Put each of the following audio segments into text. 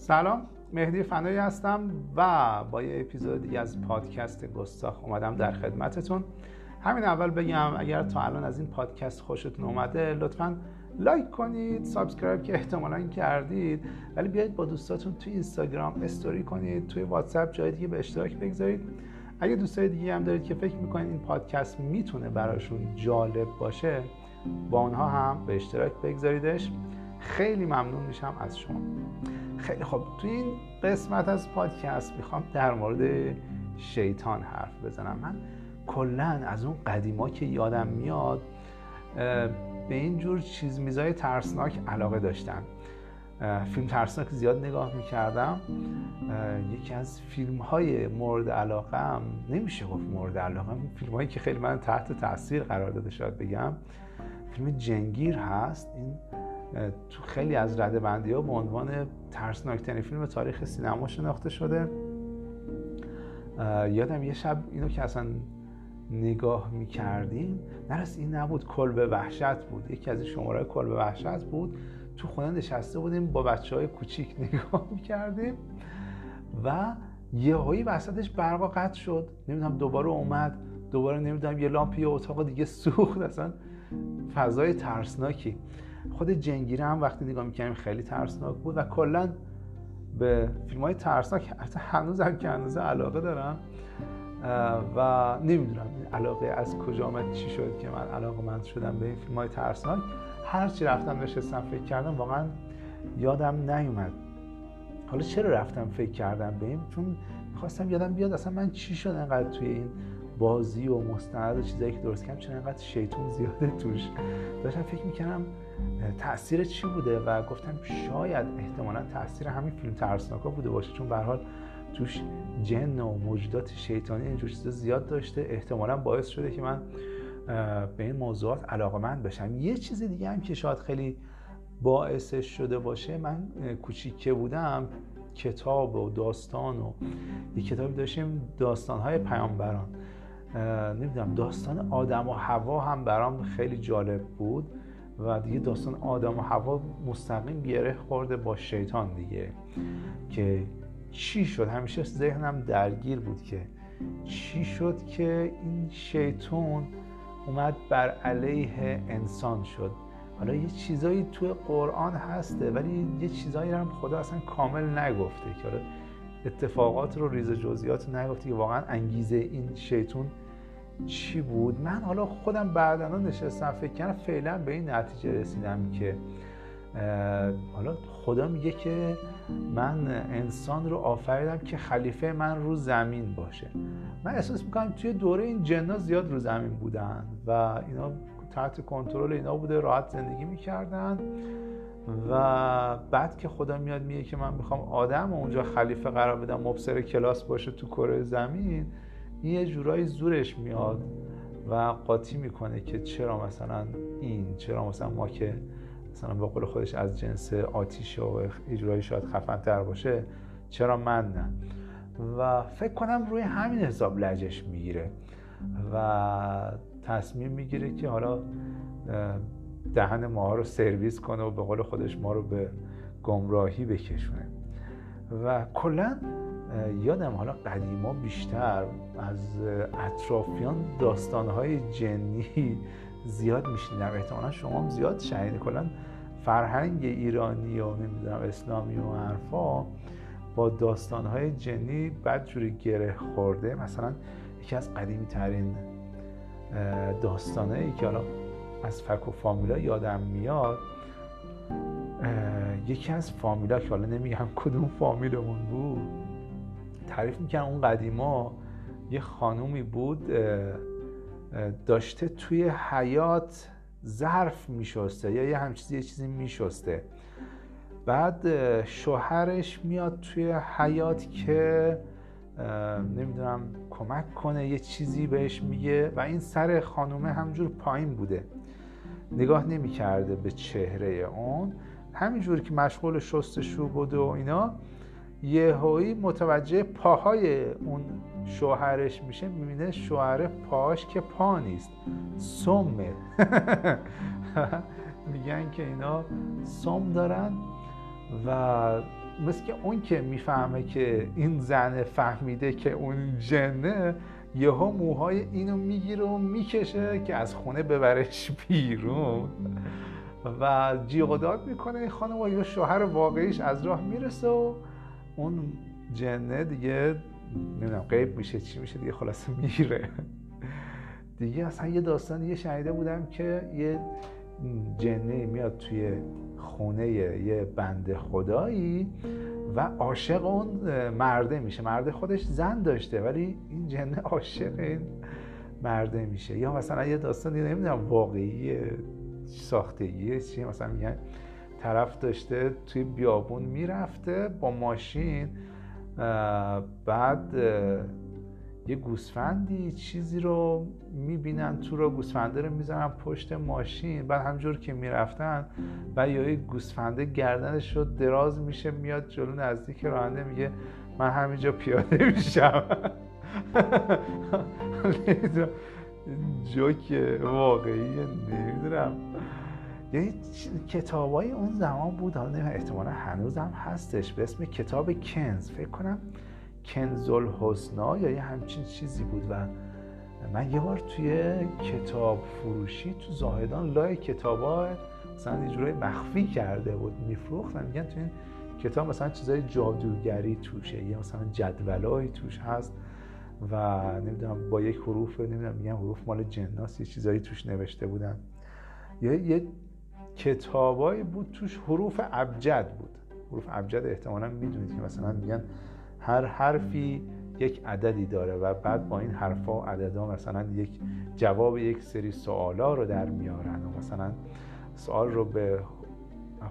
سلام مهدی فنایی هستم و با یه اپیزودی از پادکست گستاخ اومدم در خدمتتون. همین اول بگم اگر تا الان از این پادکست خوشتون اومده لطفا لایک کنید subscribe که احتمالا کردید ولی بیاید با دوستاتون توی اینستاگرام استوری کنید توی واتساپ جای دیگه به اشتراک بگذارید. اگه دوستای دیگه هم دارید که فکر می‌کنید این پادکست می‌تونه براشون جالب باشه با اونها هم به اشتراک بگذاریدش. خیلی ممنون میشم از شما. خیلی خب توی این قسمت از پادکست می‌خوام در مورد شیطان حرف بزنم. من کلا از اون قدیما که یادم میاد به این جور چیز میزای ترسناک علاقه داشتم. فیلم ترسناک زیاد نگاه می‌کردم. یکی از فیلم های مورد علاقه نمیشه گفت مورد علاقه فیلم هایی که خیلی من تحت تاثیر قرار داده شاید بگم فیلم جنگیر هست. این تو خیلی از رده بندی ها به عنوان ترسناکترین فیلم تاریخ سینما شناخته شده. یادم یه شب اینو که اصلا نگاه می‌کردیم نرس این نبود کلب وحشت بود. یکی از این شماره کلب وحشت بود. تو خونه نشسته بودیم با بچه های کوچیک نگاه می‌کردیم و یه هایی وسطش برقا قطع شد. نمی‌دونم دوباره اومد دوباره نمی‌دونم یه لامپی اتاق دیگه سوخت. اصلا فضای ترسناکی. خود جنگیره هم وقتی نگاه می‌کنیم خیلی ترسناک بود و کلا به فیلم های ترسناک هنوز هم که هنوز علاقه دارم و نمی‌دونم علاقه از کجا آمد چی شد که من علاقه من شدم به این فیلم های ترسناک هرچی رفتم نشستم فکر کردم واقعا یادم نیومد. حالا چرا رفتم فکر کردم به این؟ چون می‌خواستم یادم بیاد اصلا من چی شد انقدر توی این بازی و مستند و چیزایی که درست کردم چون انقدر شیطون زیاده توش. داشتم فکر می‌کردم تاثیر چی بوده؟ و گفتم شاید احتمالا تاثیر همین فیلم ترسناکا بوده باشه چون به حال توش جن و موجودات شیطانی اینجور چیزا زیاد داشته. احتمالا باعث شده که من به این موضوعات علاقمند بشم. یه چیز دیگه هم که شاید خیلی باعثش شده باشه من کوچیکه بودم کتاب و داستان و یه کتابی داشتیم داستانهای پیامبران. نمی‌دونم داستان آدم و هوا هم برام خیلی جالب بود. و دیگه داستان آدم و هوا مستقیم گره خورده با شیطان دیگه که چی شد؟ همیشه ذهنم درگیر بود که چی شد که این شیطان اومد بر علیه انسان شد؟ حالا یه چیزایی توی قرآن هسته ولی یه چیزایی هم خدا اصلا کامل نگفته که اتفاقات رو ریز جزئیات نگفته که واقعا انگیزه این شیطون چی بود؟ من حالا خودم بعدا نشستم فکر کردم فعلا به این نتیجه رسیدم که حالا خدا میگه که من انسان رو آفریدم که خلیفه من رو زمین باشه. من احساس می‌کنم توی دوره این جنا زیاد رو زمین بودن و اینا تحت کنترل اینا بوده راحت زندگی می‌کردن و بعد که خدا میاد میگه که من می‌خوام آدم اونجا خلیفه قرار بدم مبصر کلاس باشه تو کره زمین این یه جورایی زورش میاد و قاطی می‌کنه که چرا مثلا این چرا مثلا ما که مثلا به قول خودش از جنس آتیش و اجرایی شاید خفن تر باشه چرا من نه؟ و فکر کنم روی همین حساب لجش می‌گیره و تصمیم می‌گیره که حالا دهن ما رو سرویس کنه و به قول خودش ما رو به گمراهی بکشونه. و کلا یادم حالا قدیما بیشتر از اطرافیان داستانهای جنی زیاد میشنیدم. احتمالا شما هم زیاد شنیده کلا فرهنگ ایرانی و نمی‌دونم اسلامی و حرفا با داستانهای جنی بدجوری گره خورده. مثلا یکی از قدیمی ترین داستانه که حالا از فک و فامیلا یادم میاد یکی از فامیلا که حالا نمیگم کدوم فامیلمون بود. تعریف می‌کنم اون قدیما یه خانومی بود داشته توی حیات ظرف میشسته یا یه همچیزی یه چیزی میشسته. بعد شوهرش میاد توی حیات که نمی‌دونم کمک کنه یه چیزی بهش میگه و این سر خانومه همجور پایین بوده. نگاه نمی‌کرده به چهره اون. همینجور که مشغول شستشو بود و اینا یهویی متوجه پاهای اون شوهرش میشه می‌بینه شوهر پاش که پا نیست. سمه. میگن که اینا سم دارن و مثل که اون که می‌فهمه که این زن فهمیده که اون جنه یهو موهای اینو می‌گیره و می‌کشه که از خونه ببرش بیرون. و جیغ و داد می‌کنه خانم و شوهر واقعیش از راه می‌رسه و اون جنه دیگه نمی‌دونم غیب میشه چی میشه دیگه خلاصه میره. دیگه اصلا یه داستان یه شنیده بودم که یه جنه میاد توی خونه یه بند خدایی و عاشق اون مرده میشه. مرده خودش زن داشته ولی این جنه عاشق این مرده میشه. یا مثلا یه داستان دیگه نمی‌دونم واقعی ساختگی چیه مثلا میگن. طرف داشته توی بیابون می‌رفته با ماشین بعد یه گوسفندی چیزی رو می‌بینن تو رو گوسفنده رو می‌زنن پشت ماشین بعد همجور که می‌رفتن و یا یه گوسفنده گردنش رو دراز میشه میاد جلو نزدیک راننده میگه من همینجا پیاده میشم. جوک واقعی نمی‌دونم. یه کتابای اون زمان بود حالا احتمالا هنوز هم هستش به اسم کتاب کنز. فکر کنم کنزل حسنا یا یه همچین چیزی بود و من یه بار توی کتاب فروشی تو زاهدان لای کتابا مثلا یه مخفی کرده بود میفروخت و میگن تو این کتاب مثلا چیزای جادوگری توشه یه مثلا جدولایی توش هست و نمی‌دونم با یک حروف نمی‌دونم میگن حروف مال جناس یه چیزایی توش نوشته بودن. یه, یه کتابایی بود توش حروف ابجد بود. حروف ابجد احتمالا می‌دونید که مثلا میگن هر حرفی یک عددی داره و بعد با این حرفا و عددا مثلا یک جواب یک سری سوالا رو در میارن و مثلا سوال رو به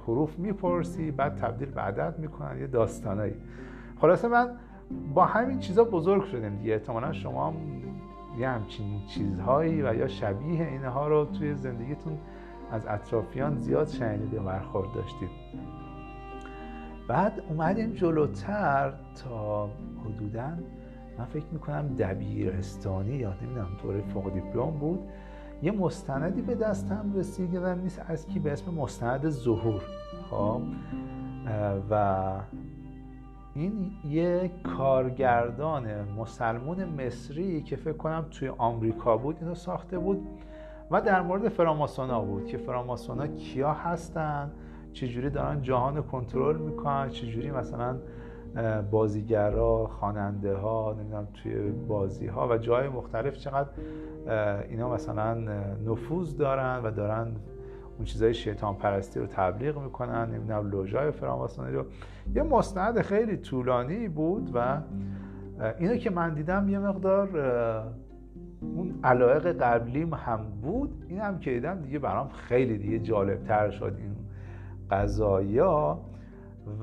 حروف می‌پرسی بعد تبدیل به عدد می‌کنن یه داستانایی. خلاصه من با همین چیزا بزرگ شدم دیگه. احتمالا شما هم یه همچین چیزهایی و یا شبیه اینها رو توی زندگیتون از اطرافیان زیاد شنیده برخورد داشتید بعد اومدیم جلوتر تا حدودا من فکر می‌کنم دبیرستانی یا نمی‌دونم دوره فوق دیپلم بود. یه مستندی به دستم رسید یادم نیست از کی؟ به اسم مستند ظهور. خب و این یه کارگردان مسلمون مصری که فکر کنم توی آمریکا بود اینو ساخته بود. و در مورد فراماسونا بود که فراماسونا کیا هستن چجوری دارن جهان کنترل می‌کنن چجوری مثلا بازیگرا خواننده ها نمی‌دونم توی بازی ها و جای مختلف چقدر اینا مثلا نفوذ دارن و دارن اون چیزای شیطان پرستی رو تبلیغ می‌کنن نمی‌دونم لوژای فراماسونی رو. یه مستند خیلی طولانی بود و اینو که من دیدم یه مقدار اون علایق قبلیم هم بود. این هم که دیدم دیگه برام خیلی دیگه جالب تر شد این قضایا.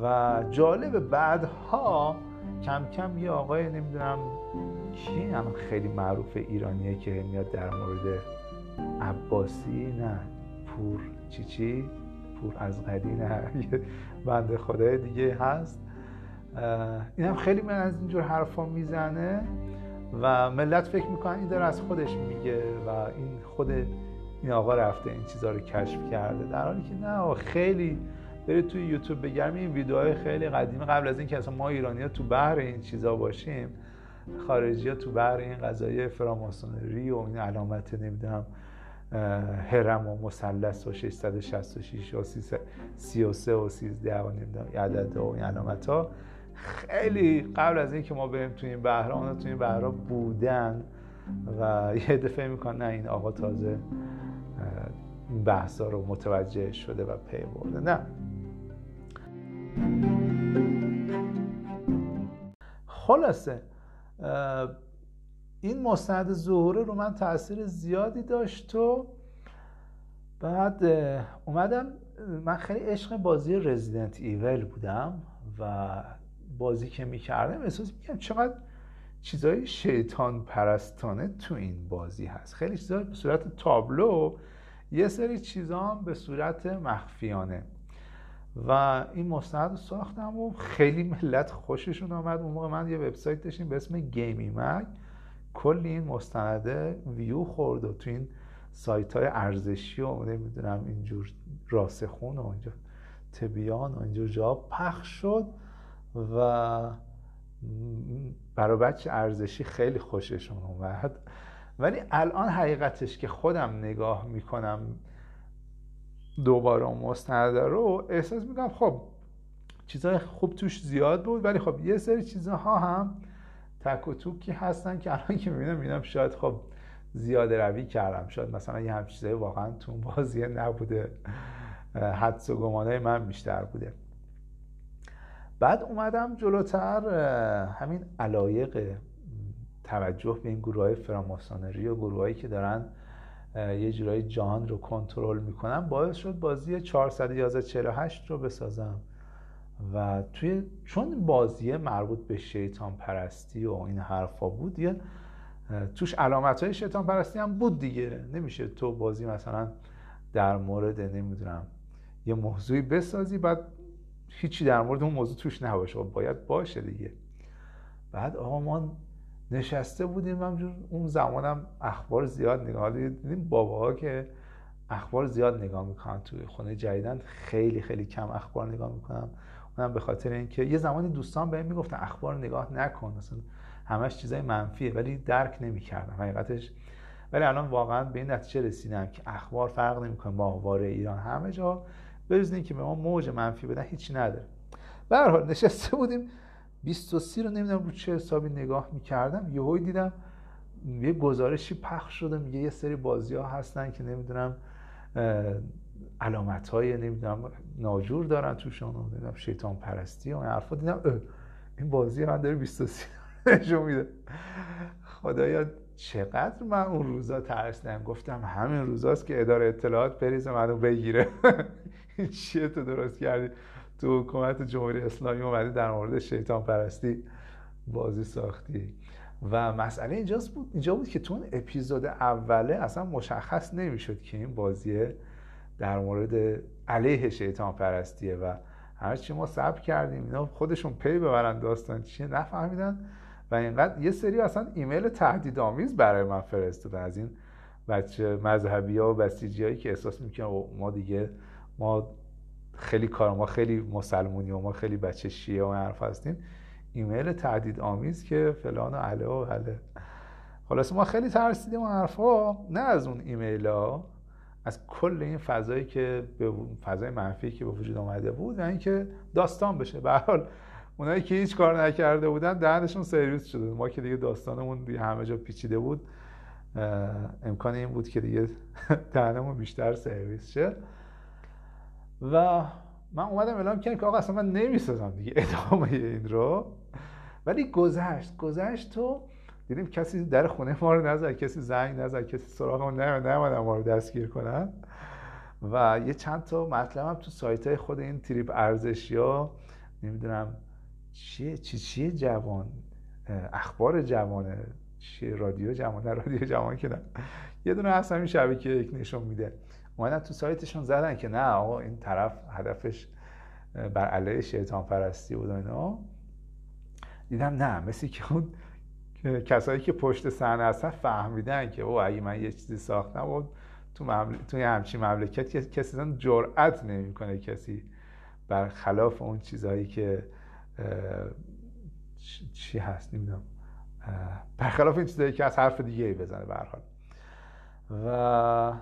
و جالب بعدها کم کم یه آقای نمی‌دونم کی هم خیلی معروف ایرانیه که میاد در مورد عباسی نه پور چی چی؟ پور از قدی نه بنده خدای دیگه هست. این هم خیلی من از اینجور حرفا می‌زنه. و ملت فکر می‌کنن این داره از خودش میگه و این خود این آقا رفته این چیزها رو کشف کرده. در حالی که نه خیلی برید توی یوتیوب بگرم این ویدیوهای خیلی قدیمی قبل از اینکه اصلا ما ایرانی تو بحر این چیزا باشیم خارجی تو بحر این قضایه فراماسونری و این علامت نمی‌دونم هرم و مثلث و 666 و 33 و 13 و نمی‌دونم عدد و این علامت ها خیلی قبل از اینکه ما بریم تو این بحرها اونا تو این بحرها بودن و یه دفعه می‌کنن نه این آقا تازه این بحثا رو متوجه شده و پی برده. نه. خلاصه این مستند ظهوره رو من تاثیر زیادی داشت و بعد اومدم من خیلی عشق بازی رزیدنت ایول بودم و بازی که می‌کردم احساس می‌کنم چقدر چیزای شیطان پرستانه تو این بازی هست. خیلی چیزا به صورت تابلو یه سری چیزا هم به صورت مخفیانه. و این مستند رو ساختم و خیلی ملت خوششون آمد. اون موقع من یه وبسایت داشتیم به اسم گیمی مک کلی این مستنده ویو خورد و تو این سایت های ارزشی و نمی‌دونم اینجور راسخون و اینجا تبیان و اینجور جا پخش شد. و برای بچه ارزشی خیلی خوششون اومد. ولی الان حقیقتش که خودم نگاه می‌کنم دوباره اون مستند رو احساس می‌کنم خب چیزهای خوب توش زیاد بود ولی خب یه سری چیزها هم تک و توکی هستن که الان که می‌بینم می‌بینم شاید خب زیاده روی کردم. شاید مثلا یه هم واقعا تو بازی نبوده. حدس و گمانه من بیشتر بوده. بعد اومدم جلوتر همین علایق توجه به این گروه های فراماسونری و گروهایی که دارن یه جورایی جهان رو کنترل می‌کنن باعث شد بازی 411 48 رو بسازم. و توی چون بازی مربوط به شیطان پرستی و این حرفا بود یه توش علامت های شیطان پرستی هم بود دیگه. نمیشه تو بازی مثلا در مورد نمی‌دونم یه موضوعی بسازی بعد هیچی در مورد اون موضوع توش نباشه. باید باشه دیگه. بعد آقا ما نشسته بودیم همجور اون زمانم اخبار زیاد نگاه دیدیم باباها که اخبار زیاد نگاه می‌کنن توی خونه جدیدن خیلی خیلی کم اخبار نگاه می‌کنم. اونم به خاطر اینکه یه زمانی دوستان بهم می‌گفتن اخبار نگاه نکن مثلا همش چیزای منفیه ولی درک نمی‌کردم. حقیقتش ولی الان واقعا به این نتیجه رسیدم که اخبار فرق نمی‌کنه. ماهواره ایران همه جا بریز که به ما موج منفی بدن هیچی نداره. به حال نشسته بودیم 23 رو نمی‌دونم رو چه حسابی نگاه می‌کردم یهو دیدم یه گزارشی پخش شده میگه یه سری بازی ها هستن که نمی‌دونم علامت های نمی‌دونم ناجور دارن توشون نمی‌دونم شیطان پرستی و حرفا. دیدم این بازی من داره 23 نشون میده. خدایا چقدر من اون روزا ترسیدم. گفتم همین روزاست که اداره اطلاعات پریز منو بگیره. چیه تو درست کردی. تو حکومت جمهوری اسلامی اومدی در مورد شیطان پرستی بازی ساختی. و مسئله اینجاست بود اینجا بود که تو اون اپیزود اوله اصلا مشخص نمی‌شد که این بازیه در مورد علیه شیطان پرستیه و هرچی ما صبر کردیم. اینا خودشون پی ببرن داستان چیه نفهمیدن. و اینقدر یه سری اصلا ایمیل تهدیدآمیز برای من فرستادن. از این بچه مذهبی ها و بسیجی هایی که احساس می‌کنن ما دیگه ما خیلی کار ما خیلی مسلمونی و ما خیلی بچه شیعه و حرف هستیم. ایمیل تهدید آمیز که فلان و اله و بله خلاص ما خیلی ترسیدیم و حرفا. نه از اون ایمیل ها از کل این فضایی که به فضای منفی که به وجود آمده بود و اینکه داستان بشه. به حال اونایی که هیچ کار نکرده بودن دهنشون سرویس شده. ما که دیگه داستانمون دیگه همه جا پیچیده بود امکان این بود که دیگه دهنمون بیشتر سرویس شه. و من اومدم اعلام کردم که آقا اصلا من نمی‌سازم دیگه ادامه این رو. ولی گذشت گذشت تو دیدیم کسی در خونه ما رو نزد کسی زنگ نزد کسی سراغ ما نمیدن ما رو دستگیر کنن. و یه چند تا مطلب هم تو سایت های خود این تریپ ارزشی ها. نمی‌دونم چیه چی چیه جوان اخبار جوانه چیه رادیو جوان نه رادیو جوان که نه. یه دونه اصلا این شبکه یک نشون میده. اومدن تو سایتشون زدن که نه آقا این طرف هدفش بر علیه شیطان پرستی بود اینا. دیدم نه مثل که اون کسایی که پشت صحنه هستن فهمیدن که او اگه من یه چیزی ساختم و تو ممل... توی همچین مملکت کسی جرأت نمی‌کنه کسی بر خلاف اون چیزهایی که چی هست نمی‌دونم. برخلاف این چیزایی که از حرف دیگه ای بزنه به و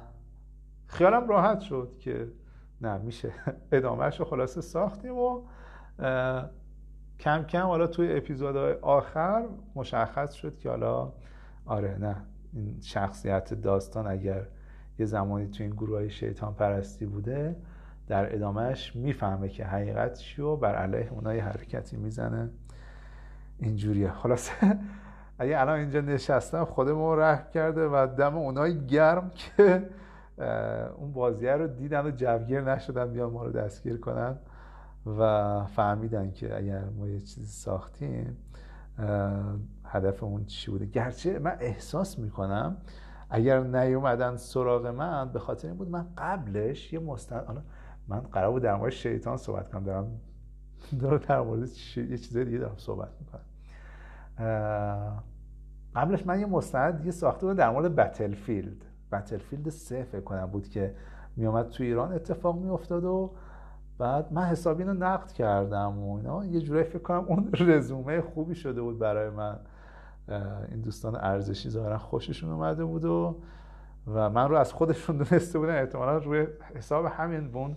خیالم راحت شد که نه میشه. ادامهش رو خلاصه ساختیم و کم کم حالا توی اپیزودهای آخر مشخص شد که حالا آره نه این شخصیت داستان اگر یه زمانی توی این گروه های شیطان پرستی بوده در ادامهش می‌فهمه که حقیقت چی و بر علیه اونها یه حرکتی می‌زنه. اینجوریه. خلاصه اگه الان اینجا نشستم خودمون رحم کرده و دم اونای گرم که اون بازیه رو دیدن و جوگیر نشدن بیان ما رو دستگیر کنن و فهمیدن که اگر ما یه چیزی ساختیم هدفمون چی بوده. گرچه من احساس می‌کنم اگر نیومدن سراغ من به خاطر این بود من قبلش یه مستند من قرار بود در مورد شیطان صحبت کنم دارم دارم در مورد یه چیز دیگه دارم صحبت می‌کنم. قبلش من یه مستند یه ساخته بودم در مورد بتلفیلد بتلفیلد سه فکر کنم بود که میومد تو ایران اتفاق میافتاد و بعد من حسابی اینو نقد کردم و اینا. یه جورایی فکر کنم اون رزومه خوبی شده بود برای من. این دوستان ارزشی ظاهرا خوششون اومده بود و و من رو از خودشون دونسته بودن. احتمالا روی حساب همین بون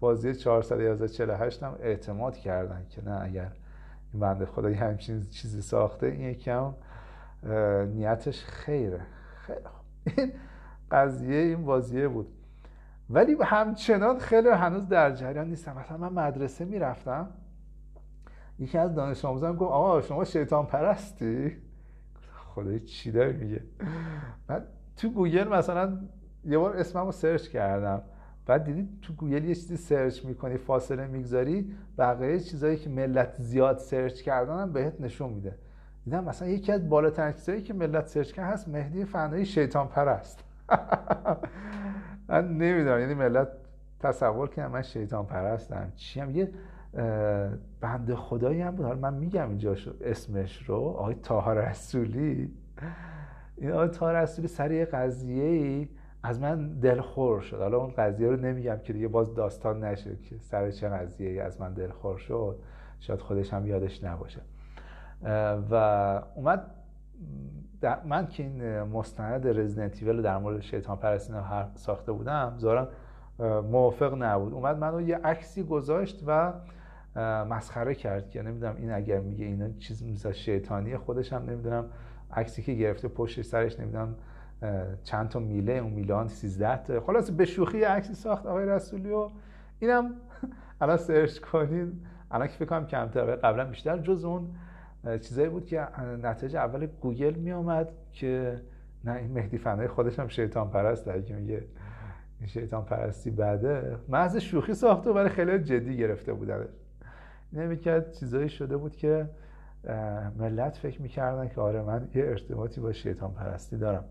بازی 411 48 هم اعتماد کردن که نه اگر این بنده خدا یه همچین چیزی ساخته این یکم نیتش خیره. خیلی این قضیه این بازیه بود. ولی همچنان خیلی هنوز در جریان نیستم. مثلا من مدرسه می‌رفتم. یکی از دانش آموزان گفت آقا شما شیطان پرستی؟ خدای چی داری میگه؟ من تو گوگل مثلا یه بار اسمم رو سرچ کردم. بعد دیدی تو گوگل یه چیزی سرچ می‌کنی فاصله می‌گذاری بقیه چیزایی که ملت زیاد سرچ کردن هم بهت نشون میده. دیدم مثلا یکی از بالاترین چیزایی که ملت سرچ کرد هست مهدی فنایی شیطان پرست. من نمی‌دونم یعنی ملت تصور کنم من شیطان پرستم. چی هم؟ یه بند خدایی هم بود. حالا من میگم اینجا اسمش رو. آقای تاها رسولی. این آقای تاها رسولی سر یه قضیه ای از من دلخور شد. حالا اون قضیه رو نمیگم که دیگه باز داستان نشه که سر چه قضیه ای از من دلخور شد. شاید خودش هم یادش نباشه. و اومد من که این مستند رزیدنت رو در مورد شیطان پرستی ساخته بودم ظاهرا موافق نبود. اومد منو یه عکسی گذاشت و مسخره کرد که نمی‌دونم این اگر میگه اینا چیز مثل شیطانی خودش هم نمی‌دونم عکسی که گرفته پشت سرش نمی‌دونم چند تا میله اون میلان 13 تا. خلاص به شوخی عکسی ساخت آقای رسولی و اینم الان سرچ کنین. الان که فکر کنم کمتر قبلا بیشتر جز اون. چیزایی بود که نتیجه اول گوگل می آمد که نه این مهدی فنایی خودش هم شیطان پرست که میگه این شیطان پرستی بعده محض شوخی ساخته ولی خیلی جدی گرفته بودنش. نمی‌کرد چیزایی شده بود که ملت فکر می‌کردن که آره من یه ارتباطی با شیطان پرستی دارم.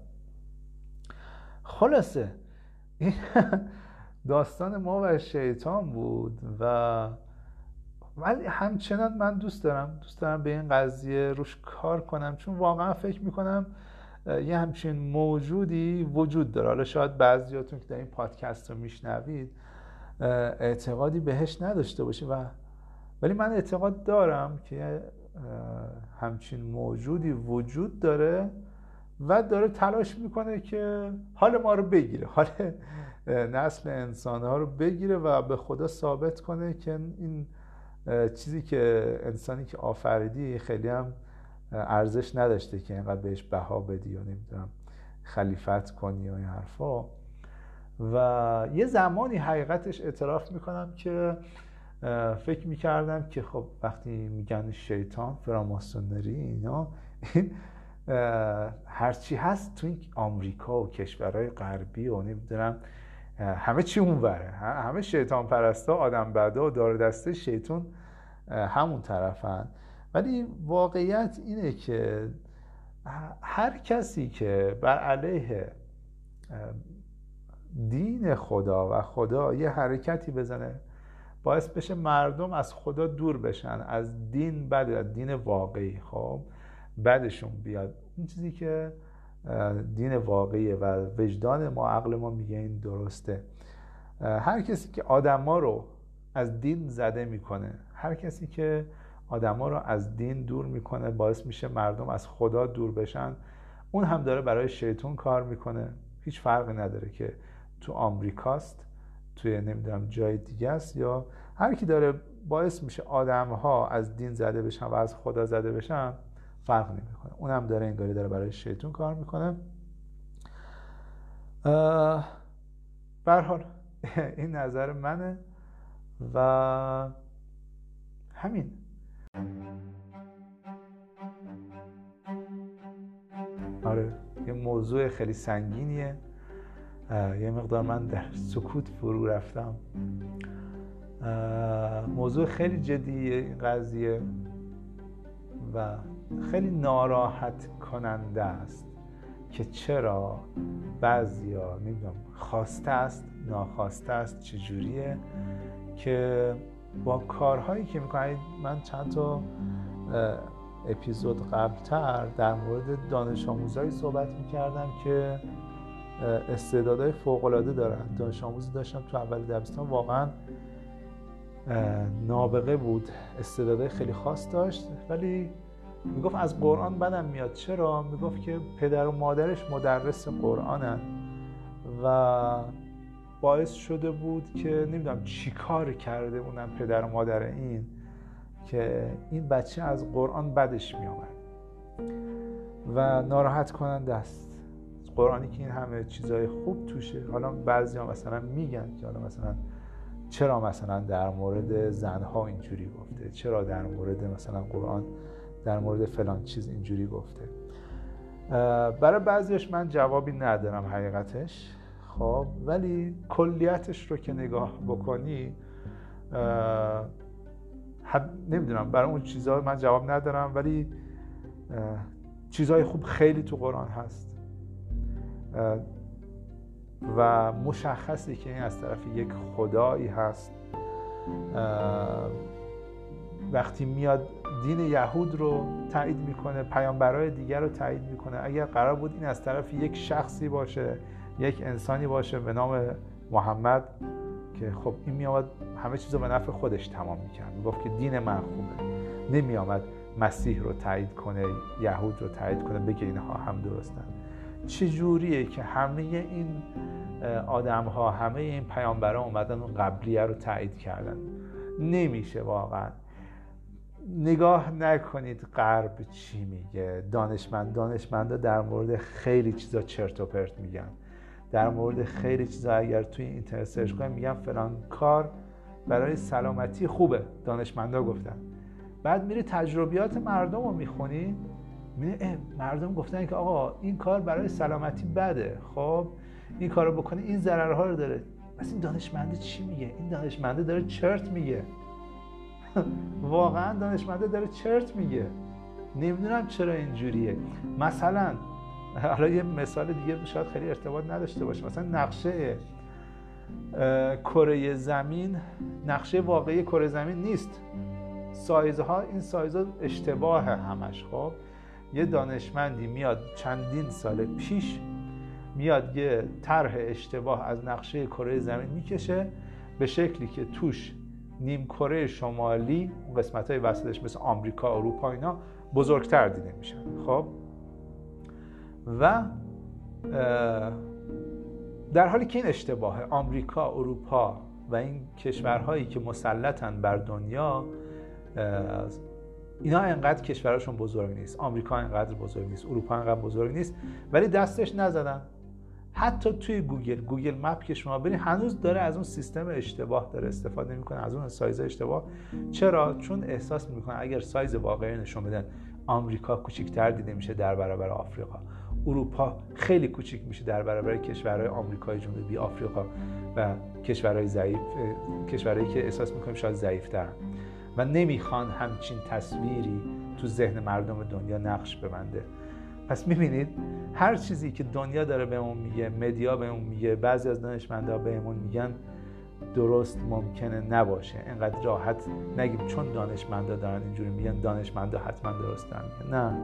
خلاصه این داستان ما و شیطان بود و ولی همچنان من دوست دارم دوست دارم به این قضیه روش کار کنم. چون واقعا فکر می‌کنم یه همچین موجودی وجود داره. حالا شاید بعضیاتون که در این پادکست رو میشنوید اعتقادی بهش نداشته باشه و ولی من اعتقاد دارم که همچین موجودی وجود داره و داره تلاش می‌کنه که حال ما رو بگیره. حال نسل انسان ها رو بگیره و به خدا ثابت کنه که این چیزی که انسانی که آفریدی خیلی هم ارزش نداشته که اینقدر بهش بها بدی یا نمی‌دونم خلیفت کنی و این حرفا. و یه زمانی حقیقتش اعتراف می‌کنم که فکر می‌کردم که خب وقتی میگن شیطان فراماسونری اینا هرچی هست تو این آمریکا و کشورهای غربی و نمی‌دونم همه چی اونوره. همه شیطان پرستا آدم بدا و دار دسته شیطان همون طرفن. ولی واقعیت اینه که هر کسی که بر علیه دین خدا و خدا یه حرکتی بزنه باعث بشه مردم از خدا دور بشن. از دین بد دین واقعی خب؟ بدشون بیاد. این چیزی که دین واقعیه و وجدان ما عقل ما میگه این درسته. هر کسی که آدما رو از دین زده می‌کنه هر کسی که آدما رو از دین دور می‌کنه باعث میشه مردم از خدا دور بشن اون هم داره برای شیطون کار می‌کنه. هیچ فرقی نداره که تو آمریکاست توی نمی‌دونم جای دیگه است یا هر کی داره باعث میشه آدم ها از دین زده بشن و از خدا زده بشن فرق نمی‌کنه. اون هم داره انگاری داره برای شیطون کار می‌کنه. حال این نظر منه و همین. آره یه موضوع خیلی سنگینیه. یه مقدار من در سکوت فرو رفتم. موضوع خیلی جدیه این قضیه و خیلی ناراحت کننده است که چرا بعضیا نمی‌دونم خواسته است ناخواسته است چجوریه که با کارهایی که می‌کنید من چند تا اپیزود قبلتر در مورد دانش آموزهایی صحبت می‌کردم که استعدادهای فوقالعاده دارن. دانش آموزی داشتم تو اول دبستان. واقعا نابغه بود. استعدادهای خیلی خاص داشت. ولی می‌گفت از قرآن بدم میاد. چرا؟ می‌گفت که پدر و مادرش مدرس قرآنن و باعث شده بود که نمی‌دونم چی کار کرده اونم پدر و مادر این که این بچه از قرآن بدش میامد و ناراحت کننده است. قرآنی که این همه چیزای خوب توشه. حالا بعضی ها مثلا میگن که حالا مثلا چرا مثلا در مورد زنها اینجوری گفته؟ چرا در مورد مثلا قرآن در مورد فلان چیز اینجوری گفته. برای بعضیش من جوابی ندارم حقیقتش خب ولی کلیتش رو که نگاه بکنی نمی‌دونم برای اون چیزها من جواب ندارم ولی چیزهای خوب خیلی تو قرآن هست. و مشخصی که این از طرف یک خدایی هست. وقتی میاد دین یهود رو تایید می‌کنه پیامبرای دیگر رو تایید می‌کنه. اگر قرار بود این از طرف یک شخصی باشه یک انسانی باشه به نام محمد که خب این میامد همه چیز رو به نفع خودش تمام می‌کرد. می‌گفت که دین من خوبه. نمیامد مسیح رو تایید کنه یهود رو تایید کنه بگه اینها هم درستن. چجوریه که همه این آدم ها همه این پیامبران اومدن اون قبلیه رو تایید کردن؟ نمیشه واقعا. نگاه نکنید غرب چی میگه. دانشمند دانشمندا در مورد خیلی چیزا چرت و پرت میگن. در مورد خیلی چیزا اگر توی اینترنت سرچ کنید میگن فلان کار برای سلامتی خوبه. دانشمندا گفتن. بعد میری تجربیات مردم رو می‌خونی مردم گفتن که آقا این کار برای سلامتی بده. خب این کار رو بکنه این ضررها رو داره. پس این دانشمنده چی میگه؟ این دانشمنده داره چرت میگه. واقعا دانشمنده داره چرت میگه. نمی‌دونم چرا اینجوریه. مثلا حالا یه مثال دیگه شاید خیلی ارتباط نداشته باشه. مثلا نقشه کره زمین. نقشه واقعی کره زمین نیست. سایزها این سایزها اشتباه همش خب؟ یه دانشمندی میاد چندین سال پیش میاد یه طرح اشتباه از نقشه کره زمین می‌کشه به شکلی که توش نیم کره شمالی قسمت های وسطش مثل آمریکا اروپا اینا بزرگتر دیده میشن. خب؟ و در حالی که این اشتباه آمریکا اروپا و این کشورهایی که مسلطن بر دنیا اینا انقدر کشورشون بزرگ نیست. آمریکا انقدر بزرگ نیست. اروپا انقدر بزرگ نیست. ولی دستش نزدن. حتی توی گوگل گوگل مپ که شما برید هنوز داره از اون سیستم اشتباه داره استفاده می‌کنه از اون سایز اشتباه. چرا؟ چون احساس می‌کنه اگر سایز واقعی نشون بدن آمریکا کوچکتر دیده میشه در برابر آفریقا. اروپا خیلی کوچیک میشه در برابر کشورهای آمریکای جنوبی آفریقا و کشورهای ضعیف کشورهایی که احساس می‌کنیم شاید ضعیفترن و نمی‌خوان همچین تصویری تو ذهن مردم دنیا نقش ببنده. پس می‌بینید هر چیزی که دنیا داره بهمون میگه مدیا بهمون میگه بعضی از دانشمندا بهمون میگن درست ممکنه نباشه. اینقدر راحت نگیم چون دانشمندا دارن اینجوری میگن دانشمندا حتما درست دارن نه.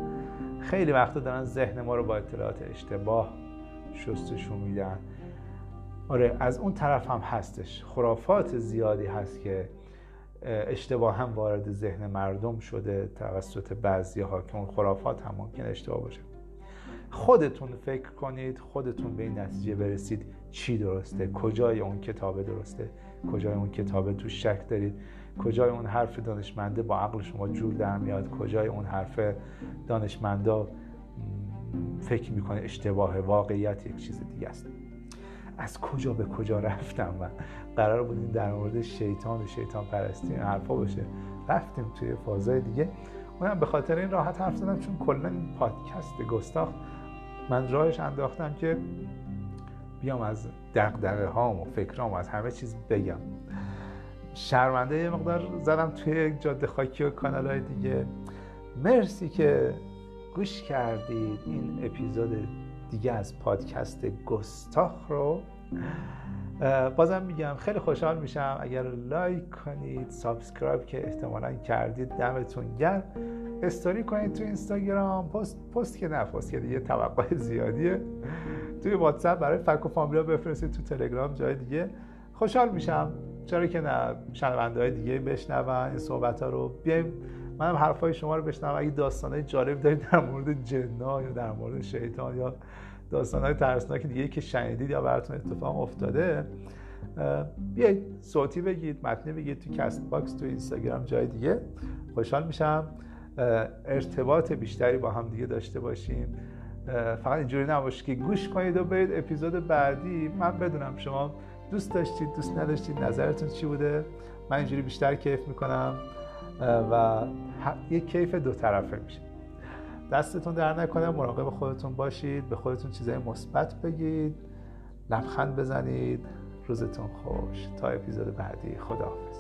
خیلی وقتا دارن ذهن ما رو با اطلاعات اشتباه شستشون میدن. آره از اون طرف هم هستش. خرافات زیادی هست که اشتباه هم وارد ذهن مردم شده توسط بعضی ها که اون خرافات هم ممکن اشتباه باشه. خودتون فکر کنید خودتون به این نتیجه برسید. چی درسته؟ کجای اون کتاب درسته؟ کجای اون کتاب تو شک دارید؟ کجای اون حرف دانشمنده با عقل شما جور در میاد؟ کجای اون حرف دانشمندا فکر می‌کنه اشتباه واقعیت یک چیز دیگه است؟ از کجا به کجا رفتم و قرار بودیم در مورد شیطان و شیطان پرستی این حرفا باشه. رفتیم توی فازای دیگه. اونم به خاطر این راحت حرف زدم چون کلا این پادکست گستاخ من راهش انداختم که بیام از دقدقه هام و فکرام و از همه چیز بگم. شرمنده یه مقدار زدم توی جاده خاکی و کانال های دیگه. مرسی که گوش کردید. این اپیزود دیگه از پادکست گستاخ رو بازم میگم خیلی خوشحال میشم. اگر لایک کنید subscribe که احتمالا کردید دمتون گرم. استوری کنید تو اینستاگرام. پست پست که نه پست که دیگه توقع زیادیه. توی واتساپ برای فک و فامیلا بفرستید. تو تلگرام جای دیگه. خوشحال میشم. چرا که نه شنونده های دیگه بشنون. این صحبت ها رو بیایم. منم حرفای شما رو بشنوم. اگه داستانهای جالب دارید در مورد جنا یا در مورد شیطان یا داستانهای ترسناک دیگه که شنیدید یا براتون اتفاق افتاده بیایید صوتی بگید متنی بگید تو Castbox تو اینستاگرام جای دیگه. خوشحال میشم. ارتباط بیشتری با هم دیگه داشته باشیم. فقط اینجوری نباشه که گوش کنید و برید اپیزود بعدی. من بدونم شما دوست داشتید دوست نداشتید نظرتون چی بوده؟ من اینجوری بیشتر کیف می‌کنم. و یک کیف دو طرفه میشه. دستتون در نکنه مراقب خودتون باشید به خودتون چیزای مثبت بگید لبخند بزنید. روزتون خوش. تا اپیزود بعدی. خداحافظ.